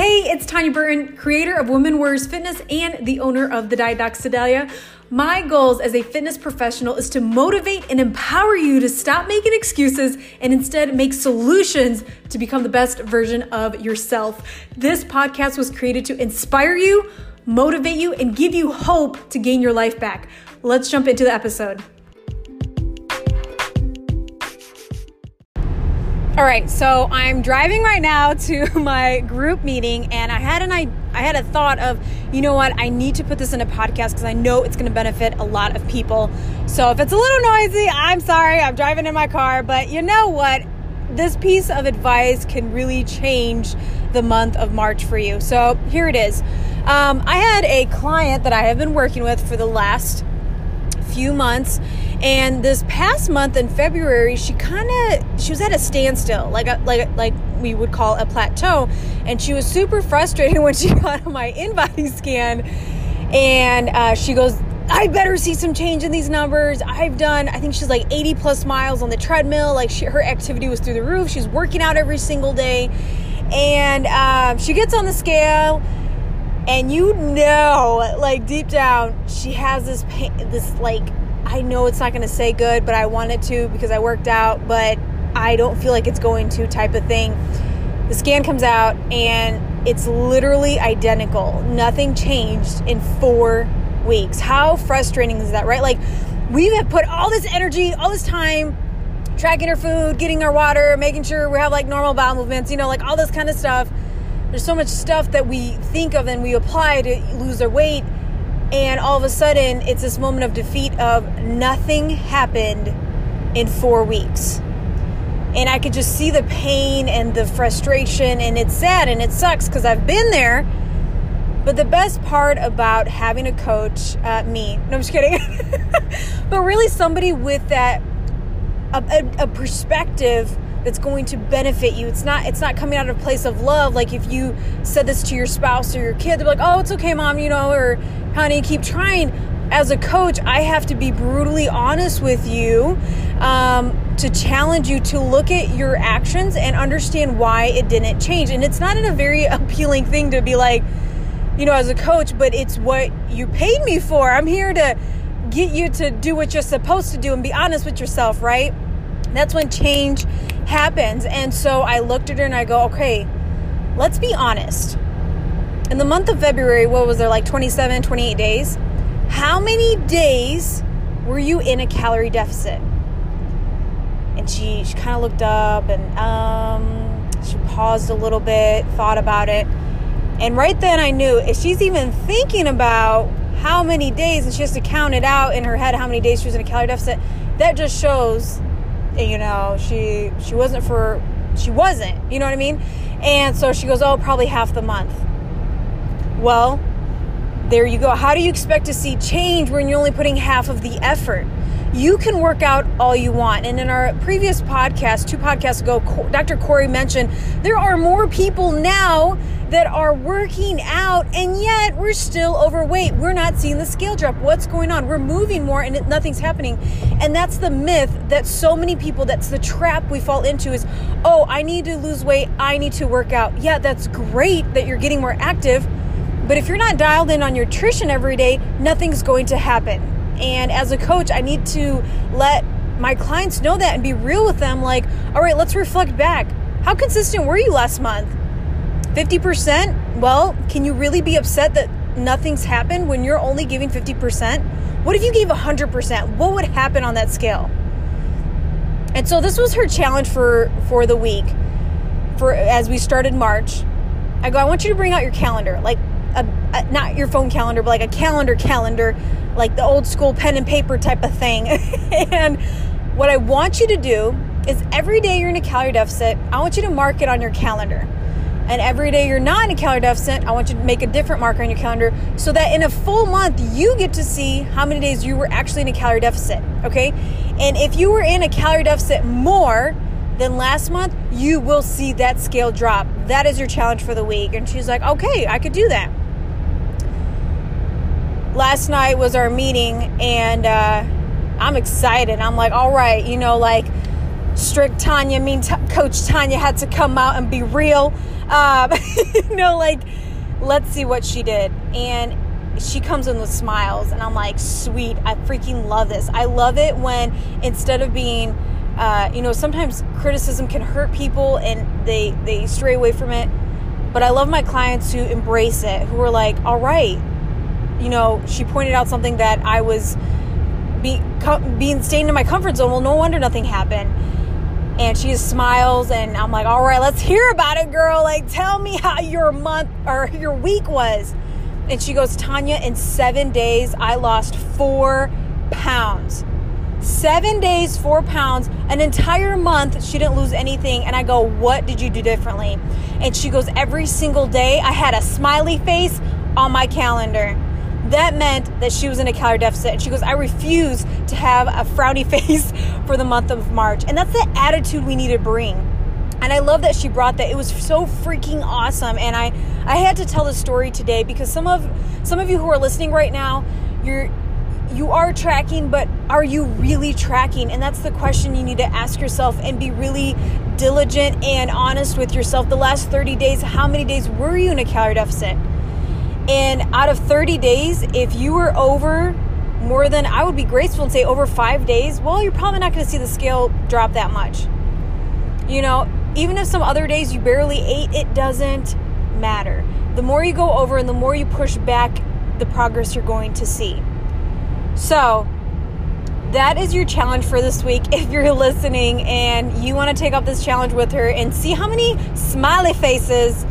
Hey, it's Tanya Burton, creator of Women Warriors Fitness and the owner of the Diet Doc Sedalia. My goals as a fitness professional is to motivate and empower you to stop making excuses and instead make solutions to become the best version of yourself. This podcast was created to inspire you, motivate you, and give you hope to gain your life back. Let's jump into the episode. All right, so I'm driving right now to my group meeting, and I had an I, I had a thought of, you know what, I need to put this in a podcast because I know it's going to benefit a lot of people. So if it's a little noisy, I'm sorry. I'm driving in my car, but you know what, this piece of advice can really change the month of March for you. So here it is. Um, I had a client that I have been working with for the last few months and this past month in February, she kind of she was at a standstill, like a, like like we would call a plateau, and she was super frustrated when she got on my InBody scan, and uh, she goes. I better see some change in these numbers. I've done, I think she's like 80 plus miles on the treadmill. Like she, her activity was through the roof. She's working out every single day. And uh, she gets on the scale, and you know, like deep down, she has this pain, this like I know it's not going to say good, but I want it to because I worked out, but I don't feel like it's going to type of thing. The scan comes out and it's literally identical. Nothing changed in four weeks. How frustrating is that, right? Like, we have put all this energy, all this time tracking our food, getting our water, making sure we have like normal bowel movements, you know, like all this kind of stuff. There's so much stuff that we think of and we apply to lose our weight and all of a sudden it's this moment of defeat of nothing happened in four weeks. And i could just see the pain and the frustration and it's sad and it sucks because i've been there. But the best part about having a coach uh, me no i'm just kidding. But really somebody with that a, a, a perspective that's going to benefit you. It's not it's not coming out of a place of love. Like if you said this to your spouse or your kid, they're like, "Oh, it's okay, mom," you know, or "Honey, keep trying." As a coach, I have to be brutally honest with you um, to challenge you to look at your actions and understand why it didn't change. And it's not in a very appealing thing to be like, you know, as a coach, but it's what you paid me for. I'm here to get you to do what you're supposed to do and be honest with yourself, right? That's when change happens. And so I looked at her and I go, okay, let's be honest. In the month of February, what was there, like 27, 28 days? How many days were you in a calorie deficit? And she, she kind of looked up and um, she paused a little bit, thought about it. And right then I knew if she's even thinking about how many days and she has to count it out in her head how many days she was in a calorie deficit, that just shows you know she she wasn't for she wasn't you know what i mean? And so she goes oh probably half the month. Well there you go. How do you expect to see change when you're only putting half of the effort you can work out all you want. And in our previous podcast, two podcasts ago, Dr. Corey mentioned there are more people now that are working out, and yet we're still overweight. We're not seeing the scale drop. What's going on? We're moving more, and nothing's happening. And that's the myth that so many people, that's the trap we fall into is, oh, I need to lose weight. I need to work out. Yeah, that's great that you're getting more active. But if you're not dialed in on your nutrition every day, nothing's going to happen. And as a coach, I need to let my clients know that and be real with them like, all right, let's reflect back. How consistent were you last month? 50%? Well, can you really be upset that nothing's happened when you're only giving 50%? What if you gave 100%? What would happen on that scale? And so this was her challenge for for the week. For as we started March, I go, I want you to bring out your calendar, like a, a, not your phone calendar, but like a calendar calendar, like the old school pen and paper type of thing. and what I want you to do is every day you're in a calorie deficit, I want you to mark it on your calendar. And every day you're not in a calorie deficit, I want you to make a different marker on your calendar so that in a full month you get to see how many days you were actually in a calorie deficit. Okay? And if you were in a calorie deficit more, than last month, you will see that scale drop. That is your challenge for the week. And she's like, okay, I could do that last night was our meeting and uh, I'm excited. I'm like, all right, you know, like strict Tanya, mean t- Coach Tanya had to come out and be real. Um, you know, like, let's see what she did. And she comes in with smiles, and I'm like, sweet, I freaking love this. I love it when instead of being, uh, you know, sometimes criticism can hurt people and they they stray away from it. But I love my clients who embrace it, who are like, all right, you know, she pointed out something that I was be, being staying in my comfort zone. Well, no wonder nothing happened. And she just smiles, and I'm like, all right, let's hear about it, girl. Like, tell me how your month or your week was. And she goes, Tanya, in seven days, I lost four pounds. Seven days, four pounds, an entire month, she didn't lose anything. And I go, What did you do differently? And she goes, Every single day, I had a smiley face on my calendar that meant that she was in a calorie deficit. And she goes, I refuse to have a frowny face for the month of March. And that's the attitude we need to bring. And I love that she brought that. It was so freaking awesome. And I, I had to tell the story today because some of some of you who are listening right now, you're you are tracking, but are you really tracking? And that's the question you need to ask yourself and be really diligent and honest with yourself. The last 30 days, how many days were you in a calorie deficit? And out of 30 days, if you were over more than, I would be graceful and say over five days, well, you're probably not going to see the scale drop that much. You know, even if some other days you barely ate, it doesn't matter. The more you go over and the more you push back, the progress you're going to see. So, that is your challenge for this week if you're listening and you want to take up this challenge with her and see how many smiley faces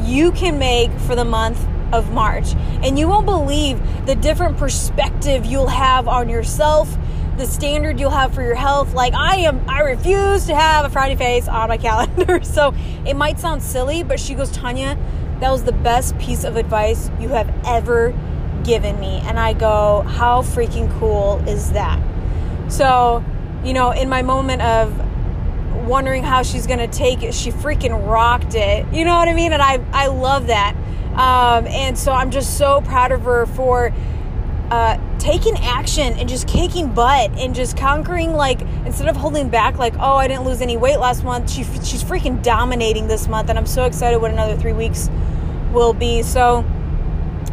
you can make for the month of March. And you won't believe the different perspective you'll have on yourself, the standard you'll have for your health. Like I am I refuse to have a Friday face on my calendar. so it might sound silly, but she goes, Tanya, that was the best piece of advice you have ever given me. And I go, how freaking cool is that? So, you know, in my moment of wondering how she's to take it, she freaking rocked it. You know what I mean? And I I love that. Um, and so I'm just so proud of her for uh, taking action and just kicking butt and just conquering like instead of holding back like oh I didn't lose any weight last month she she's freaking dominating this month and I'm so excited what another 3 weeks will be. So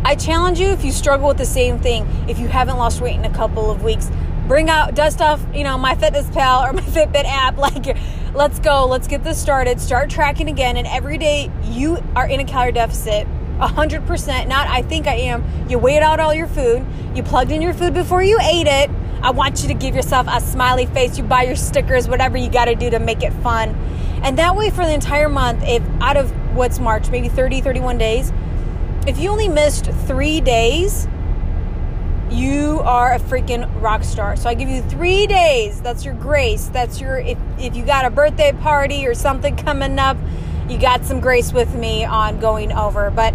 I challenge you if you struggle with the same thing if you haven't lost weight in a couple of weeks bring out dust off you know MyFitnessPal or my fitbit app like let's go let's get this started. Start tracking again and every day you are in a calorie deficit 100%. Not, I think I am. You weighed out all your food. You plugged in your food before you ate it. I want you to give yourself a smiley face. You buy your stickers, whatever you got to do to make it fun. And that way, for the entire month, if out of what's March, maybe 30, 31 days, if you only missed three days, you are a freaking rock star. So I give you three days. That's your grace. That's your, if, if you got a birthday party or something coming up, you got some grace with me on going over. But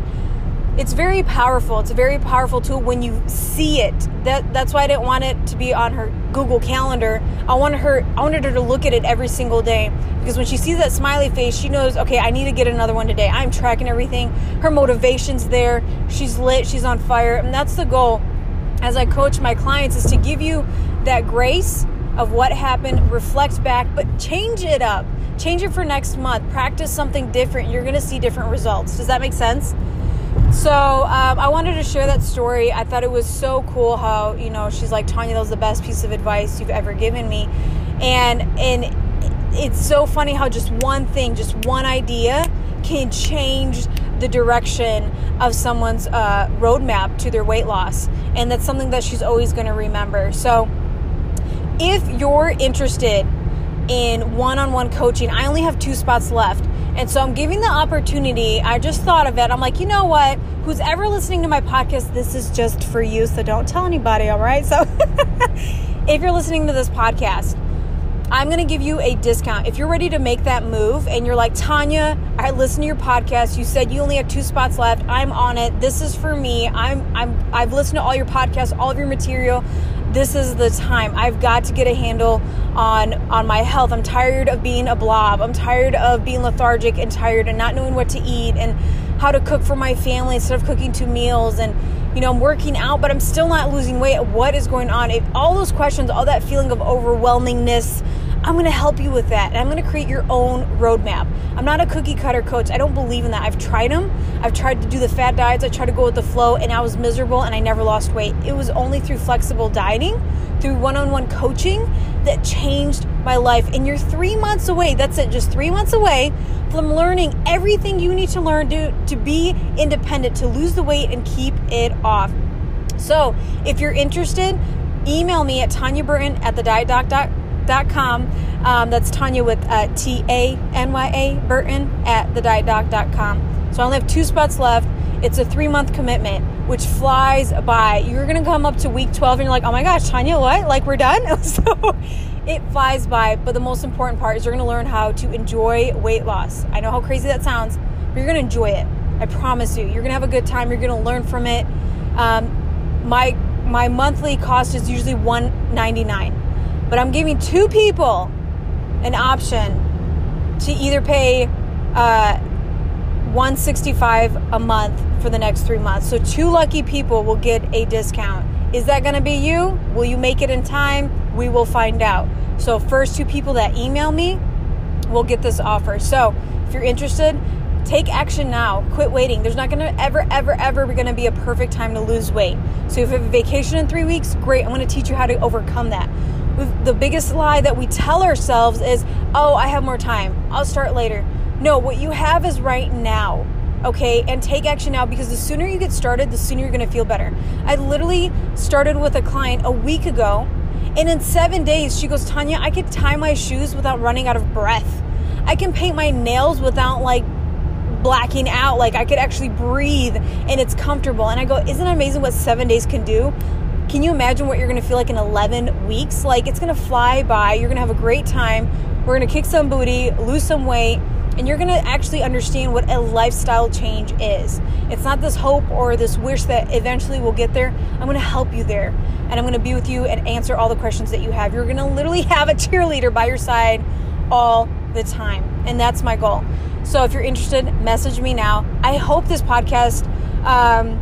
it's very powerful. It's a very powerful tool when you see it. That that's why I didn't want it to be on her Google Calendar. I wanted her I wanted her to look at it every single day because when she sees that smiley face, she knows, okay, I need to get another one today. I'm tracking everything. Her motivation's there. She's lit, she's on fire. And that's the goal as I coach my clients is to give you that grace of what happened, reflect back, but change it up. Change it for next month. Practice something different. You're going to see different results. Does that make sense? So um, I wanted to share that story. I thought it was so cool how you know she's like Tanya, that was the best piece of advice you've ever given me, and and it's so funny how just one thing, just one idea, can change the direction of someone's uh, roadmap to their weight loss, and that's something that she's always going to remember. So if you're interested in one-on-one coaching, I only have two spots left and so I'm giving the opportunity. I just thought of it. I'm like, you know what? Who's ever listening to my podcast, this is just for you. So don't tell anybody, all right? So if you're listening to this podcast, I'm going to give you a discount. If you're ready to make that move and you're like, Tanya, I listened to your podcast. You said you only have two spots left. I'm on it. This is for me. I'm I'm I've listened to all your podcasts, all of your material this is the time. I've got to get a handle on on my health. I'm tired of being a blob. I'm tired of being lethargic and tired and not knowing what to eat and how to cook for my family instead of cooking two meals and you know, I'm working out, but I'm still not losing weight. What is going on? If all those questions, all that feeling of overwhelmingness, I'm going to help you with that. And I'm going to create your own roadmap. I'm not a cookie cutter coach. I don't believe in that. I've tried them. I've tried to do the fat diets. I tried to go with the flow and I was miserable and I never lost weight. It was only through flexible dieting, through one on one coaching that changed my life. And you're three months away. That's it, just three months away from learning everything you need to learn to, to be independent, to lose the weight and keep it off. So if you're interested, email me at Tanya Burton at the dietdoc.com. Um, that's Tanya with uh, T A N Y A Burton at the dietdoc.com. So I only have two spots left. It's a three month commitment, which flies by. You're going to come up to week 12 and you're like, oh my gosh, Tanya, what? Like we're done? so it flies by. But the most important part is you're going to learn how to enjoy weight loss. I know how crazy that sounds, but you're going to enjoy it. I promise you. You're going to have a good time. You're going to learn from it. Um, my my monthly cost is usually 199 but i'm giving two people an option to either pay uh, 165 a month for the next three months so two lucky people will get a discount is that going to be you will you make it in time we will find out so first two people that email me will get this offer so if you're interested Take action now. Quit waiting. There's not going to ever, ever, ever going to be a perfect time to lose weight. So if you have a vacation in three weeks, great. I'm going to teach you how to overcome that. The biggest lie that we tell ourselves is, oh, I have more time. I'll start later. No, what you have is right now. Okay, and take action now because the sooner you get started, the sooner you're gonna feel better. I literally started with a client a week ago, and in seven days, she goes, Tanya, I could tie my shoes without running out of breath. I can paint my nails without like blacking out. Like I could actually breathe and it's comfortable. And I go, isn't it amazing what seven days can do? Can you imagine what you're going to feel like in 11 weeks? Like it's going to fly by. You're going to have a great time. We're going to kick some booty, lose some weight, and you're going to actually understand what a lifestyle change is. It's not this hope or this wish that eventually we'll get there. I'm going to help you there, and I'm going to be with you and answer all the questions that you have. You're going to literally have a cheerleader by your side all the time, and that's my goal. So if you're interested, message me now. I hope this podcast um,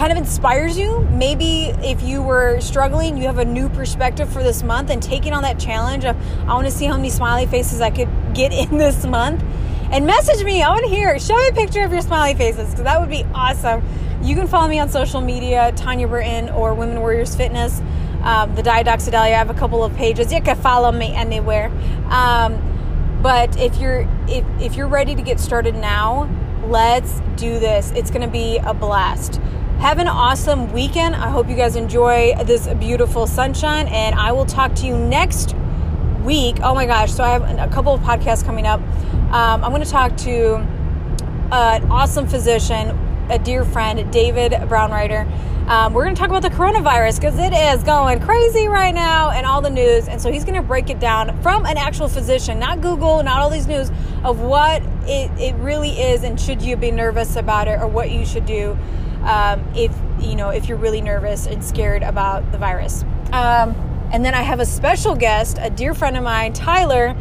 kind of inspires you. Maybe if you were struggling, you have a new perspective for this month and taking on that challenge of, I want to see how many smiley faces I could get in this month. And message me. I want to hear. Show me a picture of your smiley faces because that would be awesome. You can follow me on social media, Tanya Burton or Women Warriors Fitness. Um, the Diet Doc Sedalia. I have a couple of pages. You can follow me anywhere. Um, but if you're if, if you're ready to get started now, let's do this. It's going to be a blast. Have an awesome weekend. I hope you guys enjoy this beautiful sunshine and I will talk to you next week. Oh my gosh, so I have a couple of podcasts coming up. Um, I'm going to talk to an awesome physician, a dear friend, David Brownrider. Um, we're going to talk about the coronavirus because it is going crazy right now and all the news. And so he's going to break it down from an actual physician, not Google, not all these news, of what it, it really is and should you be nervous about it or what you should do um, if you know if you're really nervous and scared about the virus. Um, and then I have a special guest, a dear friend of mine, Tyler,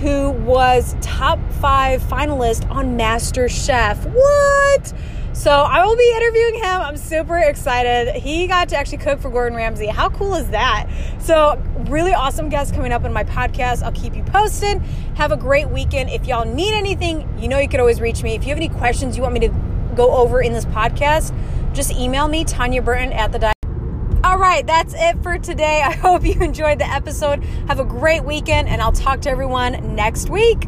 who was top five finalist on MasterChef. What? So I will be interviewing him. I'm super excited. He got to actually cook for Gordon Ramsay. How cool is that? So, really awesome guest coming up in my podcast. I'll keep you posted. Have a great weekend. If y'all need anything, you know you could always reach me. If you have any questions you want me to go over in this podcast, just email me, Tanya Burton at the diet. all right, that's it for today. I hope you enjoyed the episode. Have a great weekend, and I'll talk to everyone next week.